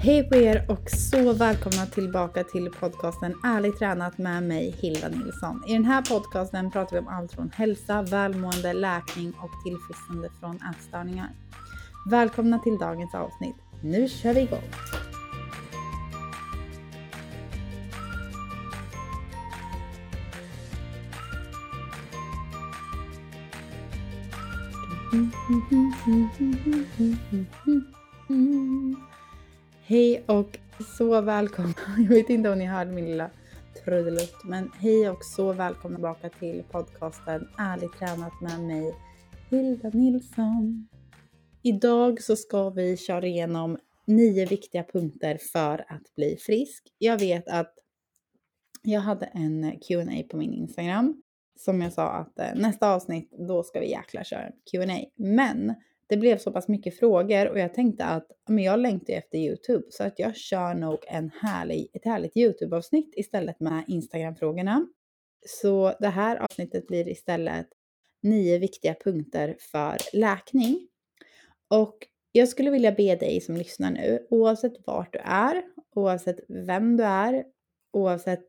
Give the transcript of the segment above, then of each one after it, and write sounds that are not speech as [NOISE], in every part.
Hej på er och så välkomna tillbaka till podcasten Ärligt tränat med mig Hilda Nilsson. I den här podcasten pratar vi om allt från hälsa, välmående, läkning och tillfrisknande från ätstörningar. Välkomna till dagens avsnitt. Nu kör vi igång! Hej och så välkomna. [LAUGHS] Jag vet inte om ni hörde min lilla trudelutt, men hej och så välkomna tillbaka till podcasten Ärligt tränat med mig, Hilda Nilsson. Idag så ska vi köra igenom nio viktiga punkter för att bli frisk. Jag vet att jag hade en Q&A på min Instagram som jag sa att eh, nästa avsnitt, då ska vi jäkla köra en Q&A. Men det blev så pass mycket frågor och jag tänkte att men jag längtar efter Youtube så att jag kör nog en härlig, ett härligt Youtube-avsnitt istället med Instagram-frågorna. Så det här avsnittet blir istället nio viktiga punkter för läkning. Och jag skulle vilja be dig som lyssnar nu, oavsett vart du är, oavsett vem du är, oavsett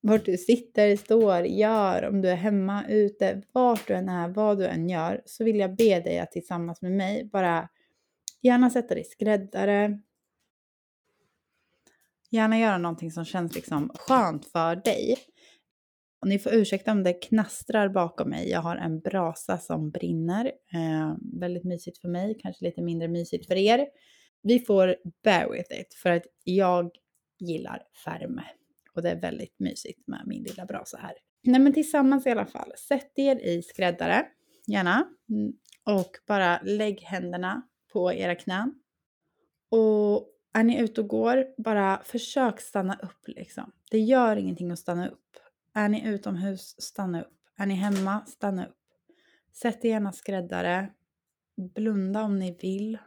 vart du sitter, står, gör, om du är hemma, ute, vart du än är, vad du än gör, så vill jag be dig att tillsammans med mig bara gärna sätta dig skräddare. Gärna göra någonting som känns liksom skönt för dig. Och ni får ursäkta om det knastrar bakom mig. Jag har en brasa som brinner. Eh, väldigt mysigt för mig, kanske lite mindre mysigt för er. Vi får bear with it för att jag gillar värme och det är väldigt mysigt med min lilla brasa här. Nej men tillsammans i alla fall, sätt er i skräddare, gärna. Mm. Och bara lägg händerna på era knän. Och är ni ute och går, bara försök stanna upp liksom. Det gör ingenting att stanna upp. Är ni utomhus, stanna upp. Är ni hemma, stanna upp. Sätt er gärna skräddare. Blunda om ni vill.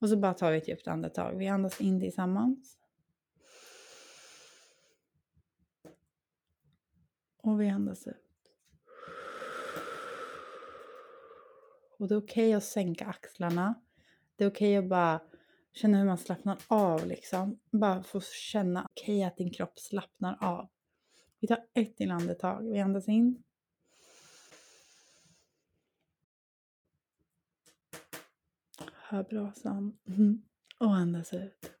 Och så bara tar vi ett djupt andetag. Vi andas in tillsammans. Och vi andas ut. Och det är okej okay att sänka axlarna. Det är okej okay att bara känna hur man slappnar av liksom. Bara få känna okej okay, att din kropp slappnar av. Vi tar ett till andetag. Vi andas in. Hör brasan. Mhm. Och andas ut.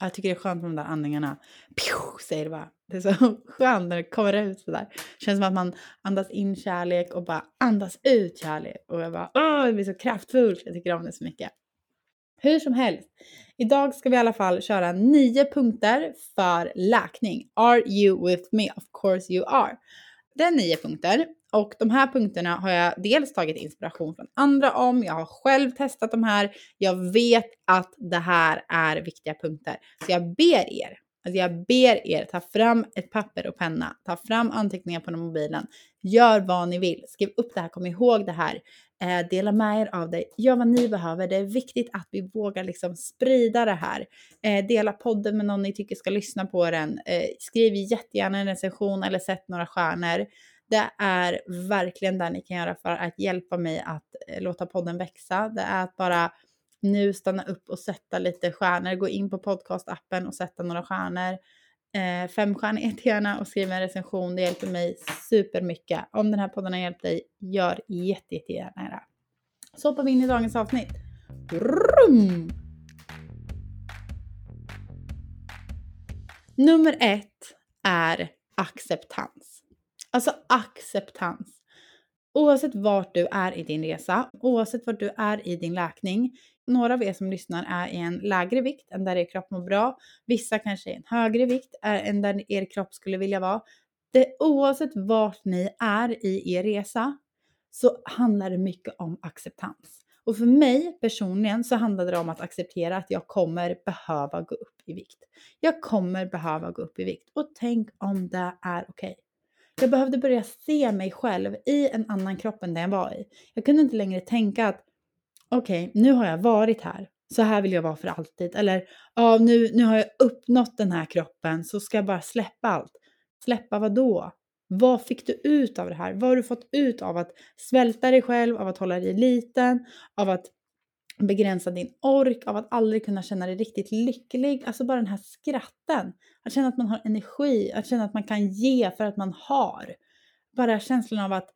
Jag tycker det är skönt med de där andningarna. Pju, säger det bara. Det är så [LAUGHS] skönt när det kommer ut sådär. Det Känns som att man andas in kärlek och bara andas ut kärlek. Och jag bara, åh, det blir så kraftfullt. Jag tycker om det så mycket. Hur som helst, idag ska vi i alla fall köra nio punkter för läkning. Are you with me? Of course you are. Det är nio punkter och de här punkterna har jag dels tagit inspiration från andra om, jag har själv testat de här, jag vet att det här är viktiga punkter. Så jag ber er, alltså jag ber er ta fram ett papper och penna, ta fram anteckningar på mobilen, gör vad ni vill, skriv upp det här, kom ihåg det här, eh, dela med er av det, gör vad ni behöver. Det är viktigt att vi vågar liksom sprida det här. Eh, dela podden med någon ni tycker ska lyssna på den. Eh, skriv jättegärna en recension eller sätt några stjärnor. Det är verkligen det ni kan göra för att hjälpa mig att eh, låta podden växa. Det är att bara nu stanna upp och sätta lite stjärnor. Gå in på podcastappen och sätta några stjärnor. Eh, fem stjärnor gärna och skriv en recension. Det hjälper mig supermycket. Om den här podden har hjälpt dig, gör jätte, jättegärna det. Så hoppar vi in i dagens avsnitt. Brum! Nummer ett är acceptans. Alltså acceptans. Oavsett vart du är i din resa, oavsett vart du är i din läkning. Några av er som lyssnar är i en lägre vikt än där er kropp mår bra. Vissa kanske är i en högre vikt eh, än där er kropp skulle vilja vara. Det, oavsett vart ni är i er resa så handlar det mycket om acceptans. Och för mig personligen så handlade det om att acceptera att jag kommer behöva gå upp i vikt. Jag kommer behöva gå upp i vikt och tänk om det är okej. Okay. Jag behövde börja se mig själv i en annan kropp än den jag var i. Jag kunde inte längre tänka att okej, okay, nu har jag varit här. Så här vill jag vara för alltid. Eller ja, nu, nu har jag uppnått den här kroppen så ska jag bara släppa allt. Släppa vad då? Vad fick du ut av det här? Vad har du fått ut av att svälta dig själv, av att hålla dig liten, av att begränsa din ork, av att aldrig kunna känna dig riktigt lycklig. Alltså bara den här skratten. Att känna att man har energi, att känna att man kan ge för att man har. Bara känslan av att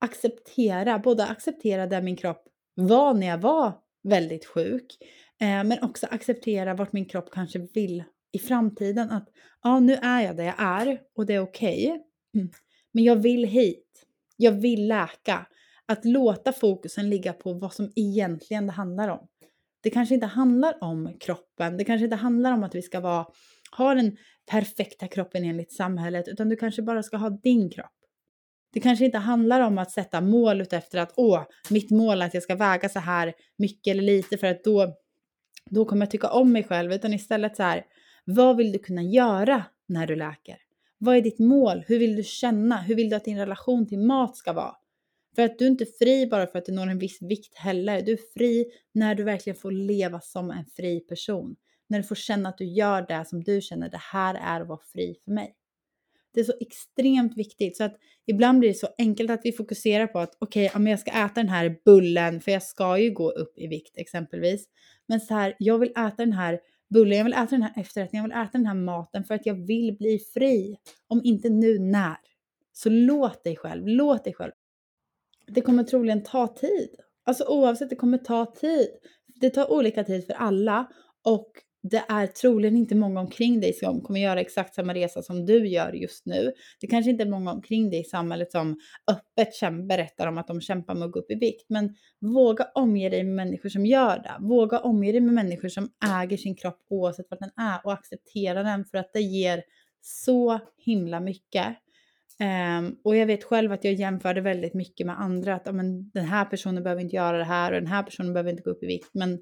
acceptera, både acceptera där min kropp var när jag var väldigt sjuk, eh, men också acceptera vart min kropp kanske vill i framtiden. Att ja, nu är jag där jag är och det är okej. Okay. Men jag vill hit. Jag vill läka. Att låta fokusen ligga på vad som egentligen det handlar om. Det kanske inte handlar om kroppen. Det kanske inte handlar om att vi ska vara, ha den perfekta kroppen enligt samhället, utan du kanske bara ska ha din kropp. Det kanske inte handlar om att sätta mål utefter att åh, mitt mål är att jag ska väga så här mycket eller lite för att då, då kommer jag tycka om mig själv, utan istället så här, vad vill du kunna göra när du läker? Vad är ditt mål? Hur vill du känna? Hur vill du att din relation till mat ska vara? För att du är inte fri bara för att du når en viss vikt heller. Du är fri när du verkligen får leva som en fri person. När du får känna att du gör det som du känner, det här är att vara fri för mig. Det är så extremt viktigt så att ibland blir det så enkelt att vi fokuserar på att okej, okay, jag ska äta den här bullen för jag ska ju gå upp i vikt exempelvis. Men så här, jag vill äta den här bullen, jag vill äta den här efterrätten, jag vill äta den här maten för att jag vill bli fri. Om inte nu, när? Så låt dig själv, låt dig själv. Det kommer troligen ta tid. Alltså oavsett, det kommer ta tid. Det tar olika tid för alla och det är troligen inte många omkring dig som kommer göra exakt samma resa som du gör just nu. Det kanske inte är många omkring dig i samhället som öppet berättar om att de kämpar med att gå upp i vikt. Men våga omge dig med människor som gör det. Våga omge dig med människor som äger sin kropp oavsett vad den är och acceptera den för att det ger så himla mycket. Um, och jag vet själv att jag jämförde väldigt mycket med andra. Att men, den här personen behöver inte göra det här och den här personen behöver inte gå upp i vikt. Men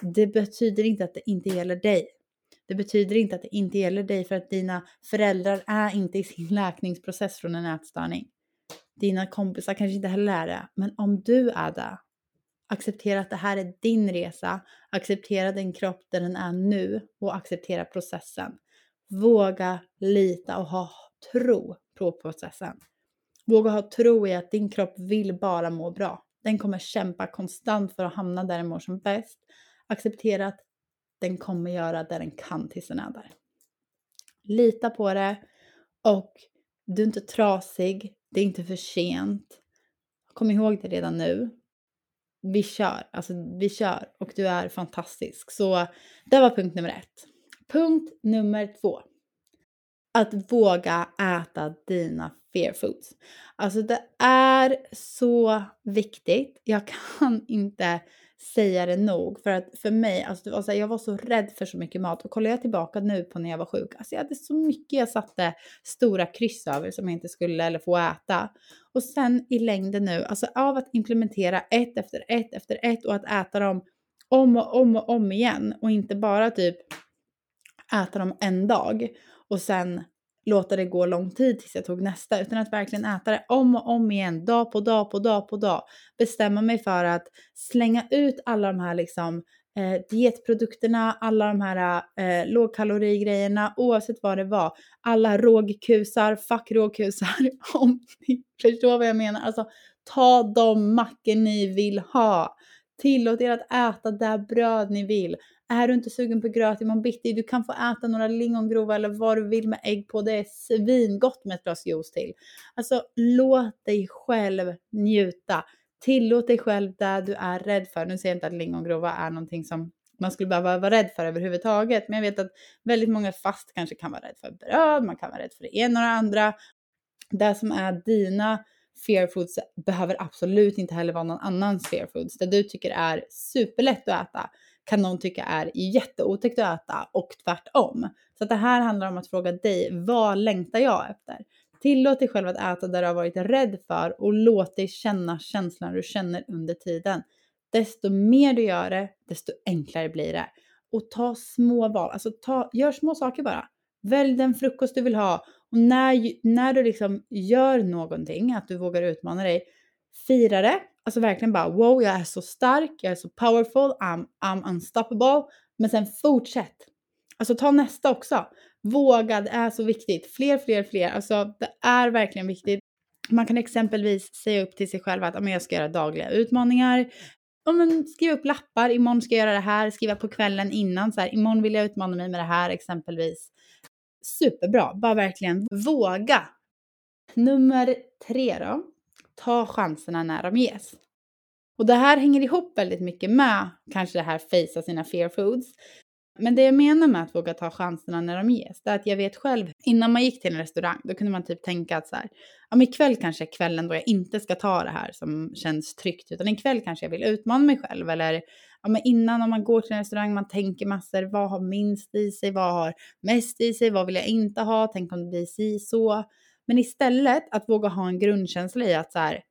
det betyder inte att det inte gäller dig. Det betyder inte att det inte gäller dig för att dina föräldrar är inte i sin läkningsprocess från en ätstörning. Dina kompisar kanske inte heller är det, men om du är det, acceptera att det här är din resa, acceptera din kropp där den är nu och acceptera processen. Våga lita och ha tro på processen. Våga ha tro i att din kropp vill bara må bra. Den kommer kämpa konstant för att hamna där den mår som bäst acceptera att den kommer göra det den kan tills den är där. Lita på det och du är inte trasig, det är inte för sent. Kom ihåg det redan nu. Vi kör, alltså vi kör och du är fantastisk. Så det var punkt nummer ett. Punkt nummer två. Att våga äta dina fear foods. Alltså det är så viktigt. Jag kan [LAUGHS] inte säga det nog. För att för mig, alltså det var så här, jag var så rädd för så mycket mat. Och kollar jag tillbaka nu på när jag var sjuk, alltså jag hade så mycket jag satte stora kryss över som jag inte skulle eller få äta. Och sen i längden nu, alltså av att implementera ett efter ett efter ett och att äta dem om och om och om igen och inte bara typ äta dem en dag och sen låta det gå lång tid tills jag tog nästa, utan att verkligen äta det om och om igen, dag på dag på dag på dag. Bestämma mig för att slänga ut alla de här liksom eh, dietprodukterna, alla de här eh, lågkalorigrejerna, oavsett vad det var. Alla rågkusar, fuck rågkusar, [LAUGHS] om ni förstår vad jag menar. Alltså, ta de mackor ni vill ha. Tillåt er att äta det bröd ni vill. Är du inte sugen på gröt imorgon bitti, du kan få äta några lingongrova eller vad du vill med ägg på. Det är svingott med ett glas juice till. Alltså låt dig själv njuta. Tillåt dig själv det du är rädd för. Nu säger jag inte att lingongrova är någonting som man skulle behöva vara rädd för överhuvudtaget. Men jag vet att väldigt många fast kanske kan vara rädd för bröd, man kan vara rädd för det ena och det andra. Det som är dina fear foods behöver absolut inte heller vara någon annans fear foods. Det du tycker är superlätt att äta kan någon tycka är jätteotäckt att äta och tvärtom. Så att det här handlar om att fråga dig, vad längtar jag efter? Tillåt dig själv att äta där du har varit rädd för och låt dig känna känslan du känner under tiden. Desto mer du gör det, desto enklare blir det. Och ta små val, alltså ta, gör små saker bara. Välj den frukost du vill ha och när, när du liksom gör någonting, att du vågar utmana dig, fira det. Alltså verkligen bara wow, jag är så stark, jag är så powerful, I'm, I'm unstoppable. Men sen fortsätt. Alltså ta nästa också. Våga, det är så viktigt. Fler, fler, fler. Alltså det är verkligen viktigt. Man kan exempelvis säga upp till sig själv att jag ska göra dagliga utmaningar. ja, men, skriva upp lappar, imorgon ska jag göra det här, skriva på kvällen innan, så här, imorgon vill jag utmana mig med det här exempelvis. Superbra, bara verkligen våga. Nummer tre då, ta chanserna när de ges. Och det här hänger ihop väldigt mycket med kanske det här fejsa sina fear foods. Men det jag menar med att våga ta chanserna när de ges, det är att jag vet själv, innan man gick till en restaurang, då kunde man typ tänka att så här, ja men ikväll kanske är kvällen då jag inte ska ta det här som känns tryggt, utan ikväll kanske jag vill utmana mig själv. Eller ja men innan om man går till en restaurang, man tänker massor, vad har minst i sig, vad har mest i sig, vad vill jag inte ha, tänk om det blir si så. Men istället att våga ha en grundkänsla i att så här,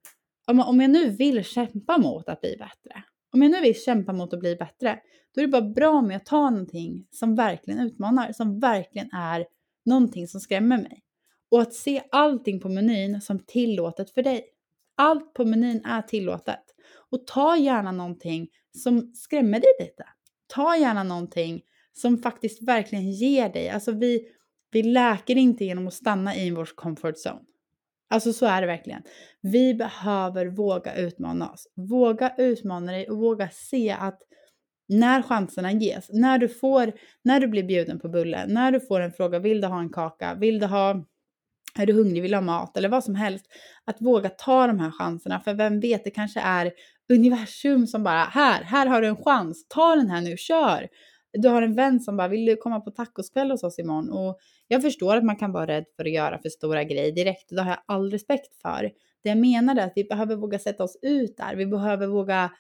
om jag nu vill kämpa mot att bli bättre, om jag nu vill kämpa mot att bli bättre, då är det bara bra med att ta någonting som verkligen utmanar, som verkligen är någonting som skrämmer mig. Och att se allting på menyn som tillåtet för dig. Allt på menyn är tillåtet. Och ta gärna någonting som skrämmer dig lite. Ta gärna någonting som faktiskt verkligen ger dig. Alltså vi, vi läker inte genom att stanna i vår comfort zone. Alltså så är det verkligen. Vi behöver våga utmana oss. Våga utmana dig och våga se att när chanserna ges, när du får, när du blir bjuden på bulle, när du får en fråga, vill du ha en kaka, vill du ha, är du hungrig, vill du ha mat eller vad som helst. Att våga ta de här chanserna, för vem vet, det kanske är universum som bara, här, här har du en chans, ta den här nu, kör. Du har en vän som bara, vill du komma på tacoskväll hos oss imorgon? Och jag förstår att man kan vara rädd för att göra för stora grejer direkt, det har jag all respekt för. Det jag menar är att vi behöver våga sätta oss ut där, vi behöver våga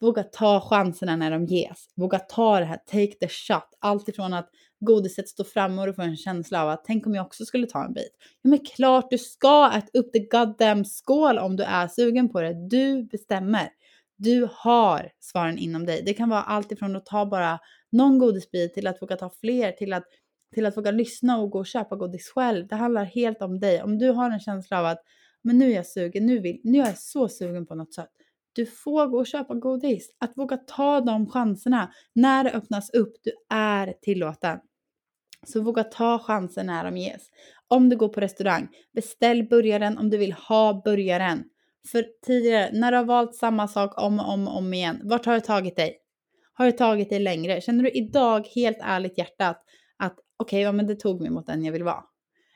Våga ta chanserna när de ges. Våga ta det här, take the shot. Allt ifrån att godiset står framme och du får en känsla av att tänk om jag också skulle ta en bit. Ja men klart du ska äta upp the goddamn skål om du är sugen på det. Du bestämmer. Du har svaren inom dig. Det kan vara allt ifrån att ta bara någon godisbit till att våga ta fler, till att, till att våga lyssna och gå och köpa godis själv. Det handlar helt om dig. Om du har en känsla av att men nu är jag sugen, nu, vill, nu är jag så sugen på något sött. Du får gå och köpa godis. Att våga ta de chanserna när det öppnas upp. Du är tillåten. Så våga ta chansen när de ges. Om du går på restaurang, beställ burgaren om du vill ha burgaren. För tidigare, när du har valt samma sak om och om, om igen, vart har det tagit dig? Har det tagit dig längre? Känner du idag helt ärligt hjärtat att okej, okay, ja, men det tog mig mot den jag vill vara?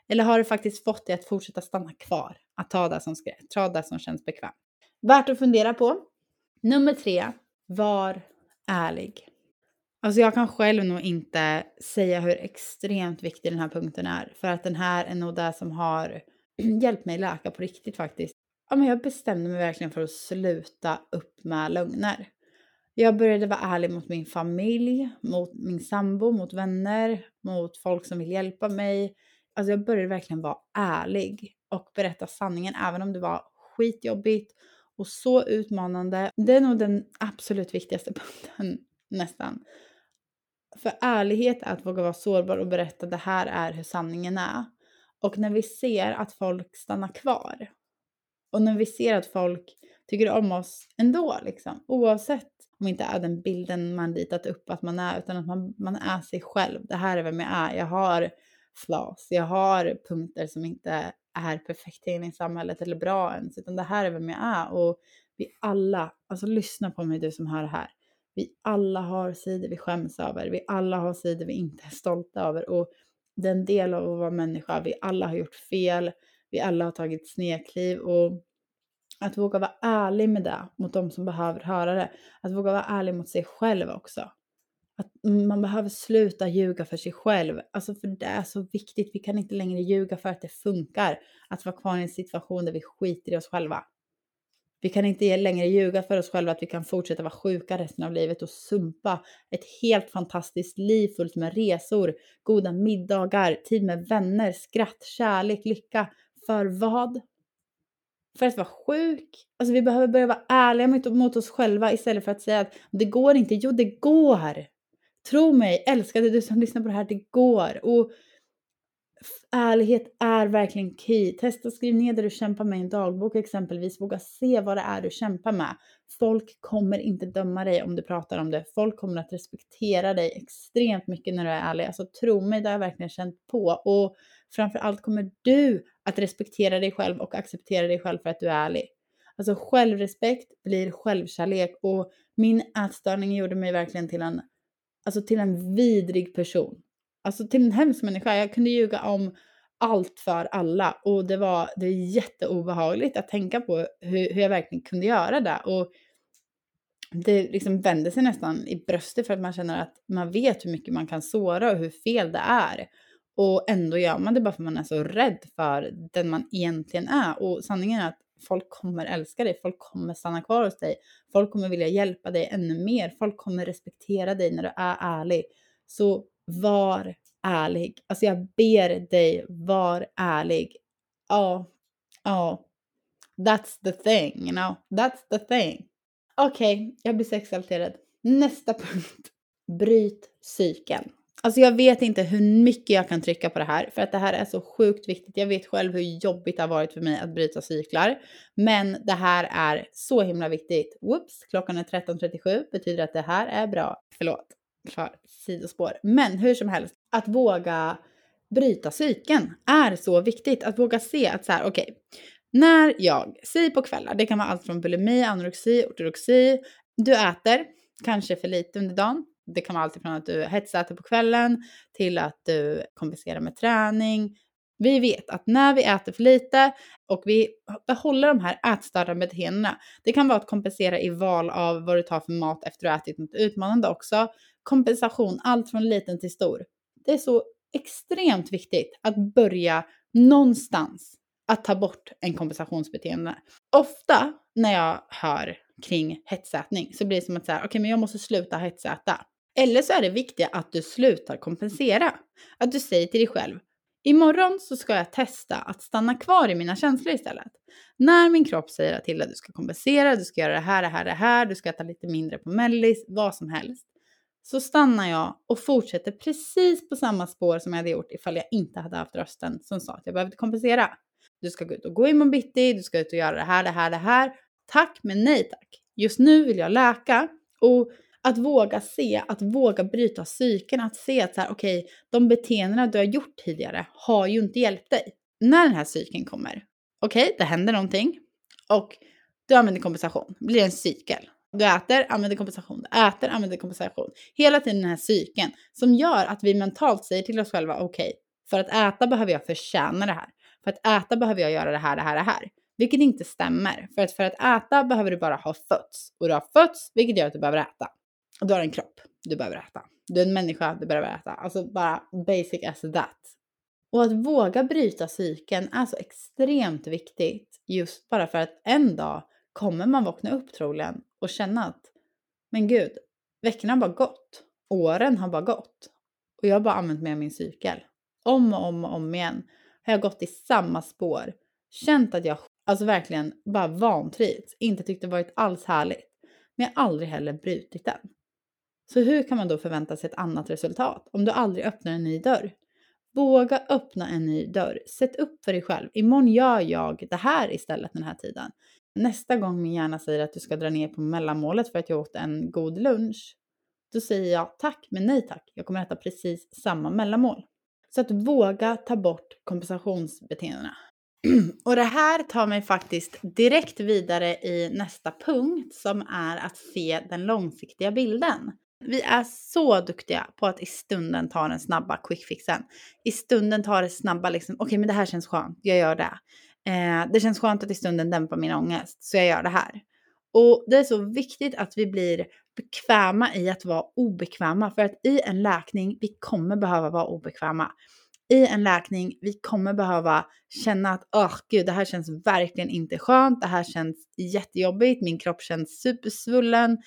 Eller har det faktiskt fått dig att fortsätta stanna kvar? Att ta det som, ta det som känns bekvämt? Värt att fundera på. Nummer tre, var ärlig. Alltså jag kan själv nog inte säga hur extremt viktig den här punkten är. För att den här är nog det som har [CLEARS THROAT] hjälpt mig läka på riktigt faktiskt. Ja, men jag bestämde mig verkligen för att sluta upp med lögner. Jag började vara ärlig mot min familj, mot min sambo, mot vänner, mot folk som vill hjälpa mig. Alltså jag började verkligen vara ärlig och berätta sanningen även om det var skitjobbigt och så utmanande. Det är nog den absolut viktigaste [LAUGHS] punkten nästan. För ärlighet är att våga vara sårbar och berätta det här är hur sanningen är. Och när vi ser att folk stannar kvar och när vi ser att folk tycker om oss ändå, liksom, oavsett om inte är den bilden man ritat upp att man är, utan att man, man är sig själv. Det här är vem jag är. Jag har flaws, jag har punkter som inte är perfektheten i samhället eller bra ens, utan det här är vem jag är. Och vi alla, alltså lyssna på mig du som hör det här. Vi alla har sidor vi skäms över. Vi alla har sidor vi inte är stolta över. Och den del av att vara människa. Vi alla har gjort fel. Vi alla har tagit snedkliv. Och att våga vara ärlig med det mot de som behöver höra det. Att våga vara ärlig mot sig själv också. Att man behöver sluta ljuga för sig själv. Alltså för det är så viktigt. Vi kan inte längre ljuga för att det funkar. Att vara kvar i en situation där vi skiter i oss själva. Vi kan inte längre ljuga för oss själva att vi kan fortsätta vara sjuka resten av livet och sumpa ett helt fantastiskt liv fullt med resor, goda middagar, tid med vänner, skratt, kärlek, lycka. För vad? För att vara sjuk? Alltså vi behöver börja vara ärliga mot, mot oss själva istället för att säga att det går inte. Jo, det går! Tro mig, älskade du som lyssnar på det här, det går. Och ärlighet är verkligen key. Testa skriv ner det du kämpar med i en dagbok exempelvis. Våga se vad det är du kämpar med. Folk kommer inte döma dig om du pratar om det. Folk kommer att respektera dig extremt mycket när du är ärlig. Alltså tro mig, det har jag verkligen känt på. Och framför allt kommer du att respektera dig själv och acceptera dig själv för att du är ärlig. Alltså självrespekt blir självkärlek och min ätstörning gjorde mig verkligen till en, alltså till en vidrig person. Alltså till en hemsk människa. Jag kunde ljuga om allt för alla och det var, det är jätteobehagligt att tänka på hur, hur jag verkligen kunde göra det. Och det liksom vänder sig nästan i bröstet för att man känner att man vet hur mycket man kan såra och hur fel det är. Och ändå gör man det bara för att man är så rädd för den man egentligen är. Och sanningen är att folk kommer älska dig, folk kommer stanna kvar hos dig, folk kommer vilja hjälpa dig ännu mer, folk kommer respektera dig när du är ärlig. Så var ärlig. Alltså jag ber dig, var ärlig. Ja, ja. That's the thing, you know. That's the thing. Okej, okay, jag blir så exalterad. Nästa punkt. Bryt cykeln. Alltså jag vet inte hur mycket jag kan trycka på det här för att det här är så sjukt viktigt. Jag vet själv hur jobbigt det har varit för mig att bryta cyklar. Men det här är så himla viktigt. Whoops, klockan är 13.37 betyder att det här är bra. Förlåt för sidospår. Men hur som helst, att våga bryta cykeln är så viktigt. Att våga se att så här, okej, okay, när jag, säg på kvällar, det kan vara allt från bulimi, anorexi, ortodoxi, du äter kanske för lite under dagen. Det kan vara allt från att du hetsäter på kvällen till att du kompenserar med träning. Vi vet att när vi äter för lite och vi behåller de här ätstörda beteendena, det kan vara att kompensera i val av vad du tar för mat efter att du ätit något utmanande också. Kompensation, allt från liten till stor. Det är så extremt viktigt att börja någonstans att ta bort en kompensationsbeteende. Ofta när jag hör kring hetsätning så blir det som att säga, okej okay, men jag måste sluta hetsäta. Eller så är det viktiga att du slutar kompensera. Att du säger till dig själv, imorgon så ska jag testa att stanna kvar i mina känslor istället. När min kropp säger till att du ska kompensera, du ska göra det här, det här, det här, du ska äta lite mindre på mellis, vad som helst. Så stannar jag och fortsätter precis på samma spår som jag hade gjort ifall jag inte hade haft rösten som sa att jag behövde kompensera. Du ska gå ut och gå imorgon bitti, du ska ut och göra det här, det här, det här. Tack men nej tack. Just nu vill jag läka. Och att våga se, att våga bryta cykeln, att se att så här, okej, okay, de beteendena du har gjort tidigare har ju inte hjälpt dig. När den här cykeln kommer, okej, okay, det händer någonting och du använder kompensation, det blir en cykel. Du äter, använder kompensation, du äter, använder kompensation. Hela tiden den här cykeln som gör att vi mentalt säger till oss själva, okej, okay, för att äta behöver jag förtjäna det här. För att äta behöver jag göra det här, det här, det här. Vilket inte stämmer. För att för att äta behöver du bara ha fötts. Och du har fötts, vilket gör att du behöver äta. Du har en kropp, du behöver äta. Du är en människa, du behöver äta. Alltså bara basic as that. Och att våga bryta cykeln är så extremt viktigt. Just bara för att en dag kommer man vakna upp troligen och känna att men gud, veckorna har bara gått. Åren har bara gått. Och jag har bara använt mig av min cykel. Om och om och om igen har jag gått i samma spår. Känt att jag alltså verkligen bara vantrivts, inte tyckte det varit alls härligt. Men jag har aldrig heller brutit den. Så hur kan man då förvänta sig ett annat resultat om du aldrig öppnar en ny dörr? Våga öppna en ny dörr. Sätt upp för dig själv. Imorgon gör jag det här istället den här tiden. Nästa gång min hjärna säger att du ska dra ner på mellanmålet för att jag åt en god lunch, då säger jag tack men nej tack. Jag kommer äta precis samma mellanmål. Så att våga ta bort kompensationsbeteendena. [CLEARS THROAT] Och det här tar mig faktiskt direkt vidare i nästa punkt som är att se den långsiktiga bilden. Vi är så duktiga på att i stunden ta den snabba quickfixen. I stunden ta det snabba liksom, okej okay, men det här känns skönt, jag gör det. Eh, det känns skönt att i stunden dämpa min ångest, så jag gör det här. Och det är så viktigt att vi blir bekväma i att vara obekväma. För att i en läkning, vi kommer behöva vara obekväma. I en läkning, vi kommer behöva känna att åh oh, gud, det här känns verkligen inte skönt. Det här känns jättejobbigt. Min kropp känns supersvullen.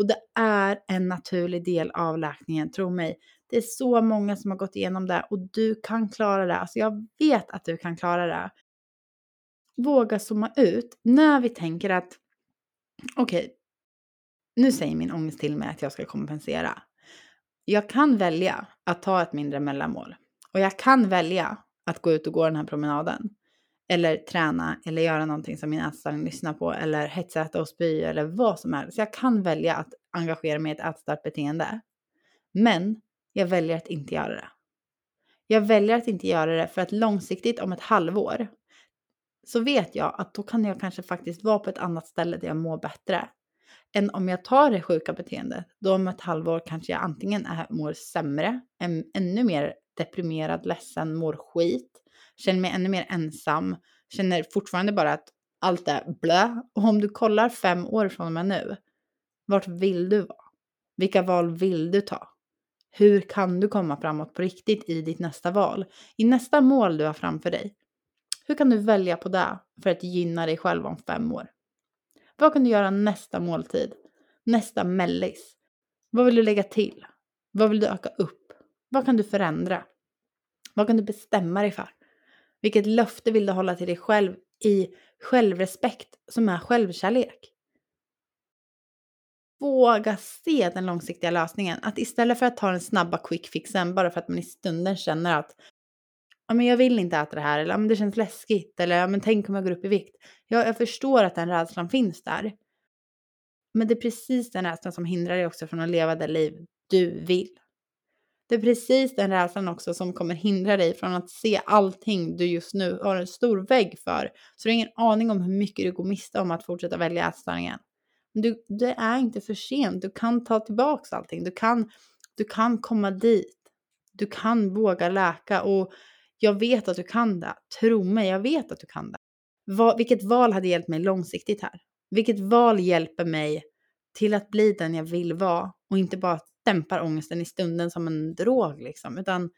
Och det är en naturlig del av läkningen, tro mig. Det är så många som har gått igenom det och du kan klara det. Alltså jag vet att du kan klara det. Våga zooma ut när vi tänker att okej, okay, nu säger min ångest till mig att jag ska kompensera. Jag kan välja att ta ett mindre mellanmål och jag kan välja att gå ut och gå den här promenaden eller träna eller göra någonting som min ätstörning lyssnar på eller hetsäta och spy eller vad som helst. Så jag kan välja att engagera mig i ett ätstört beteende. Men jag väljer att inte göra det. Jag väljer att inte göra det för att långsiktigt om ett halvår så vet jag att då kan jag kanske faktiskt vara på ett annat ställe där jag mår bättre. Än om jag tar det sjuka beteendet, då om ett halvår kanske jag antingen är, mår sämre, är ännu mer deprimerad, ledsen, mår skit, känner mig ännu mer ensam, känner fortfarande bara att allt är blö. Och om du kollar fem år från och med nu, vart vill du vara? Vilka val vill du ta? Hur kan du komma framåt på riktigt i ditt nästa val? I nästa mål du har framför dig. Hur kan du välja på det för att gynna dig själv om fem år? Vad kan du göra nästa måltid? Nästa mellis? Vad vill du lägga till? Vad vill du öka upp? Vad kan du förändra? Vad kan du bestämma dig för? Vilket löfte vill du hålla till dig själv i självrespekt som är självkärlek? Våga se den långsiktiga lösningen. Att istället för att ta den snabba quick fixen bara för att man i stunden känner att ja, men jag vill inte äta det här eller ja, men det känns läskigt eller ja, men tänk om jag går upp i vikt. Ja, jag förstår att den rädslan finns där. Men det är precis den rädslan som hindrar dig också från att leva det liv du vill. Det är precis den rädslan också som kommer hindra dig från att se allting du just nu har en stor vägg för. Så du har ingen aning om hur mycket du går miste om att fortsätta välja ätstörningen. Du, det är inte för sent. Du kan ta tillbaka allting. Du kan, du kan komma dit. Du kan våga läka och jag vet att du kan det. Tro mig, jag vet att du kan det. Va, vilket val hade hjälpt mig långsiktigt här? Vilket val hjälper mig till att bli den jag vill vara och inte bara dämpar ångesten i stunden som en drog liksom, utan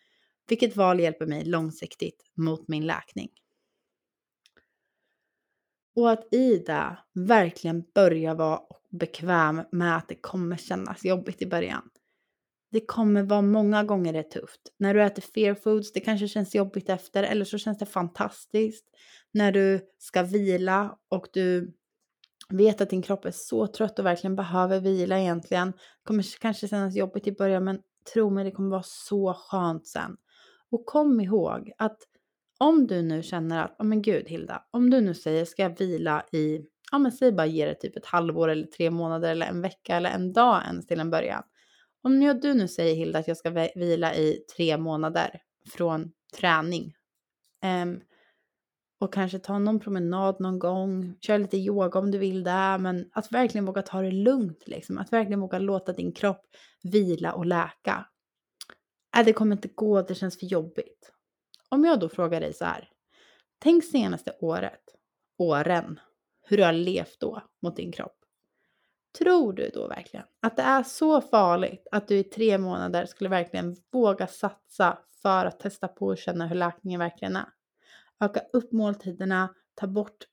vilket val hjälper mig långsiktigt mot min läkning? Och att i det verkligen börja vara bekväm med att det kommer kännas jobbigt i början. Det kommer vara många gånger det tufft. När du äter fear foods, det kanske känns jobbigt efter eller så känns det fantastiskt. När du ska vila och du vet att din kropp är så trött och verkligen behöver vila egentligen. Det kommer kanske kännas jobbigt i början men tro mig, det kommer vara så skönt sen. Och kom ihåg att om du nu känner att, ja oh men gud Hilda, om du nu säger ska jag vila i, ja men säg bara ge det typ ett halvår eller tre månader eller en vecka eller en dag ens till en början. Om du nu säger Hilda att jag ska vila i tre månader från träning um, och kanske ta någon promenad någon gång, kör lite yoga om du vill det, men att verkligen våga ta det lugnt liksom, att verkligen våga låta din kropp vila och läka. Äh, det kommer inte gå, det känns för jobbigt. Om jag då frågar dig så här, tänk senaste året, åren, hur du har levt då mot din kropp. Tror du då verkligen att det är så farligt att du i tre månader skulle verkligen våga satsa för att testa på och känna hur läkningen verkligen är? Öka upp måltiderna, ta bort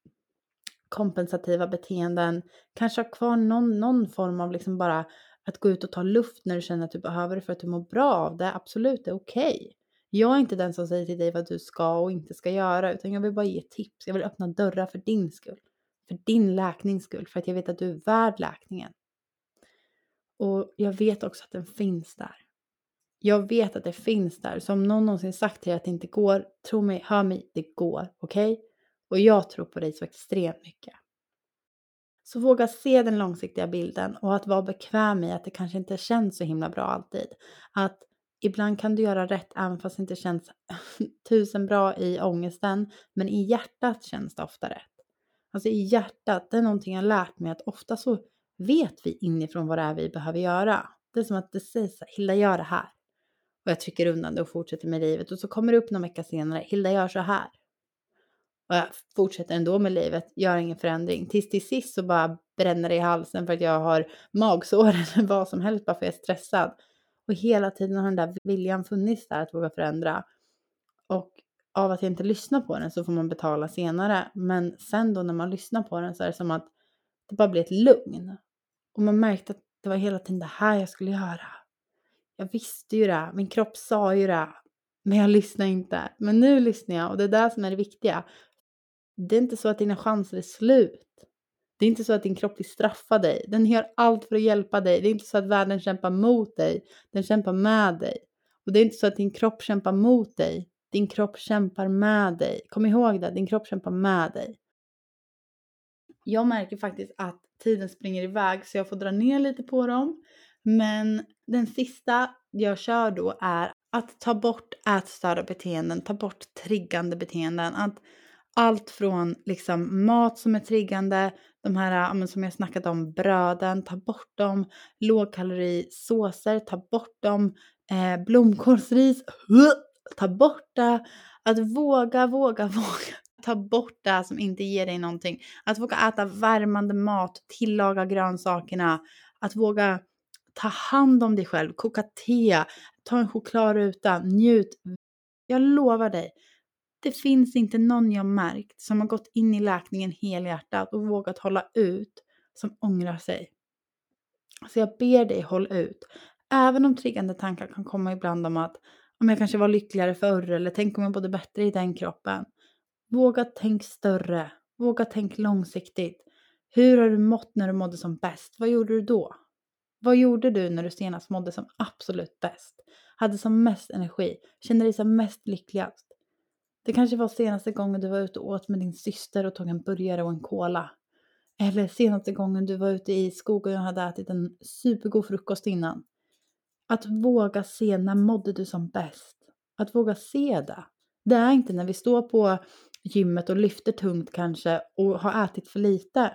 kompensativa beteenden, kanske ha kvar någon, någon form av liksom bara att gå ut och ta luft när du känner att du behöver det för att du mår bra av det. Absolut, det är okej. Okay. Jag är inte den som säger till dig vad du ska och inte ska göra, utan jag vill bara ge tips. Jag vill öppna dörrar för din skull. För din läknings skull, för att jag vet att du är värd läkningen. Och jag vet också att den finns där. Jag vet att det finns där. Så om någon någonsin sagt till dig att det inte går, tro mig, hör mig, det går. Okej? Okay? Och jag tror på dig så extremt mycket. Så våga se den långsiktiga bilden och att vara bekväm i att det kanske inte känns så himla bra alltid. Att ibland kan du göra rätt även fast det inte känns [LAUGHS] tusen bra i ångesten. Men i hjärtat känns det ofta rätt. Alltså i hjärtat, det är någonting jag lärt mig att ofta så vet vi inifrån vad det är vi behöver göra. Det är som att det sägs Hilda gör det här. Och jag trycker undan det och fortsätter med livet. Och så kommer det upp någon vecka senare, Hilda gör så här. Och jag fortsätter ändå med livet, gör ingen förändring. Tills till sist så bara bränner det i halsen för att jag har magsår [LAUGHS] eller vad som helst bara för att jag är stressad. Och hela tiden har den där viljan funnits där att våga förändra. Och av att jag inte lyssnar på den så får man betala senare. Men sen då när man lyssnar på den så är det som att det bara blir ett lugn. Och man märkte att det var hela tiden det här jag skulle göra. Jag visste ju det, min kropp sa ju det. Men jag lyssnade inte. Men nu lyssnar jag och det är det som är det viktiga. Det är inte så att dina chanser är slut. Det är inte så att din kropp vill straffa dig. Den gör allt för att hjälpa dig. Det är inte så att världen kämpar mot dig. Den kämpar med dig. Och det är inte så att din kropp kämpar mot dig. Din kropp kämpar med dig. Kom ihåg det, din kropp kämpar med dig. Jag märker faktiskt att tiden springer iväg så jag får dra ner lite på dem. Men den sista jag kör då är att ta bort ätstörda beteenden, ta bort triggande beteenden. Att allt från liksom mat som är triggande, de här som jag snackat om, bröden, ta bort dem, lågkalorisåser, ta bort dem, eh, blomkålsris, ta bort det. Att våga, våga, [LAUGHS] våga ta bort det som inte ger dig någonting. Att våga äta värmande mat, tillaga grönsakerna, att våga ta hand om dig själv, koka te, ta en chokladruta, njut. Jag lovar dig, det finns inte någon jag märkt som har gått in i läkningen helhjärtat och vågat hålla ut som ångrar sig. Så jag ber dig håll ut. Även om triggande tankar kan komma ibland om att om jag kanske var lyckligare förr eller tänk om jag bodde bättre i den kroppen. Våga tänk större. Våga tänk långsiktigt. Hur har du mått när du mådde som bäst? Vad gjorde du då? Vad gjorde du när du senast mådde som absolut bäst? Hade som mest energi? Kände dig som mest lyckligast? Det kanske var senaste gången du var ute och åt med din syster och tog en burgare och en cola. Eller senaste gången du var ute i skogen och hade ätit en supergod frukost innan. Att våga se när mådde du som bäst. Att våga se det. Det är inte när vi står på gymmet och lyfter tungt kanske och har ätit för lite.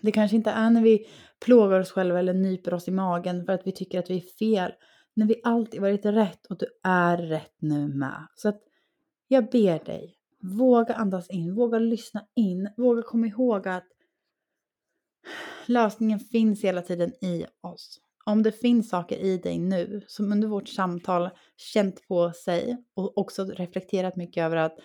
Det kanske inte är när vi plågar oss själva eller nyper oss i magen för att vi tycker att vi är fel. När vi alltid varit rätt och du är rätt nu med. Så att jag ber dig, våga andas in, våga lyssna in, våga komma ihåg att lösningen finns hela tiden i oss. Om det finns saker i dig nu som under vårt samtal känt på sig och också reflekterat mycket över att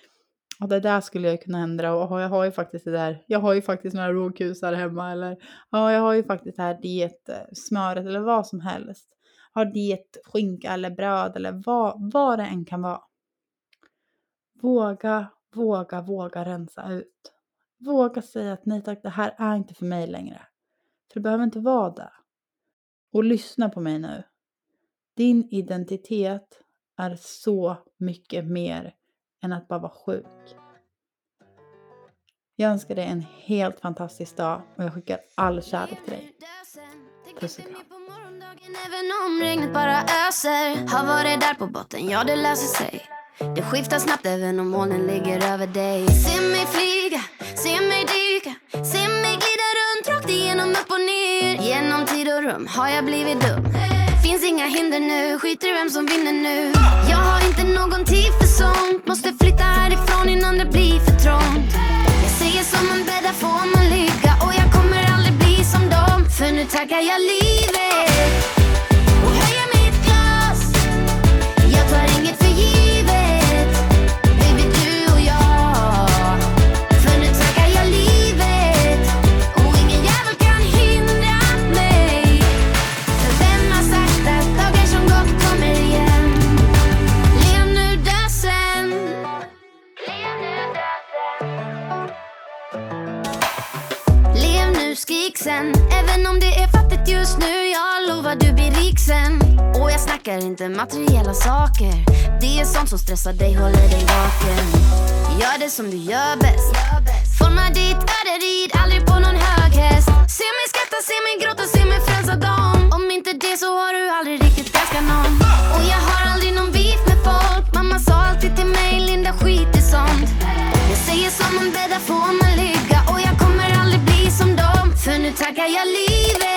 och det där skulle jag kunna ändra och jag har ju faktiskt det där, jag har ju faktiskt några råkusar hemma eller ja, jag har ju faktiskt det här dietsmöret eller vad som helst. Har diet skinka eller bröd eller vad, vad det än kan vara. Våga, våga, våga rensa ut. Våga säga att nej tack, det här är inte för mig längre. För det behöver inte vara det. Och lyssna på mig nu. Din identitet är så mycket mer än att bara vara sjuk. Jag önskar dig en helt fantastisk dag och jag skickar all kärlek till dig. Puss och kram. Även om regnet bara öser. Har varit där på botten, ja det löser sig. Det skiftar snabbt även om molnen ligger över dig. Se mig flyga, se mig dyka. Se mig glida runt rakt igenom upp och ner. Genom tid och rum har jag blivit dum. Finns inga hinder nu, skiter i vem som vinner nu. Jag har inte någon tid för sånt Måste flytta härifrån innan det blir för trångt. Jag säger som man bäddar får man ligga. Och jag kommer aldrig bli som dem. För nu tackar jag livet. Just nu Jag lovar du blir rik sen Och jag snackar inte materiella saker. Det är sånt som stressar dig, håller dig vaken. Gör det som du gör bäst. Forma ditt öde, rid aldrig på någon hög häst. Se mig skratta, se mig gråta, se mig frälsa dem. Om inte det så har du aldrig riktigt älskat någon. Och jag har aldrig någon beef med folk. Mamma sa alltid till mig, Linda skit i sånt. Jag säger som man bäddar får man ligga. Och jag kommer aldrig bli som dem. För nu tackar jag livet.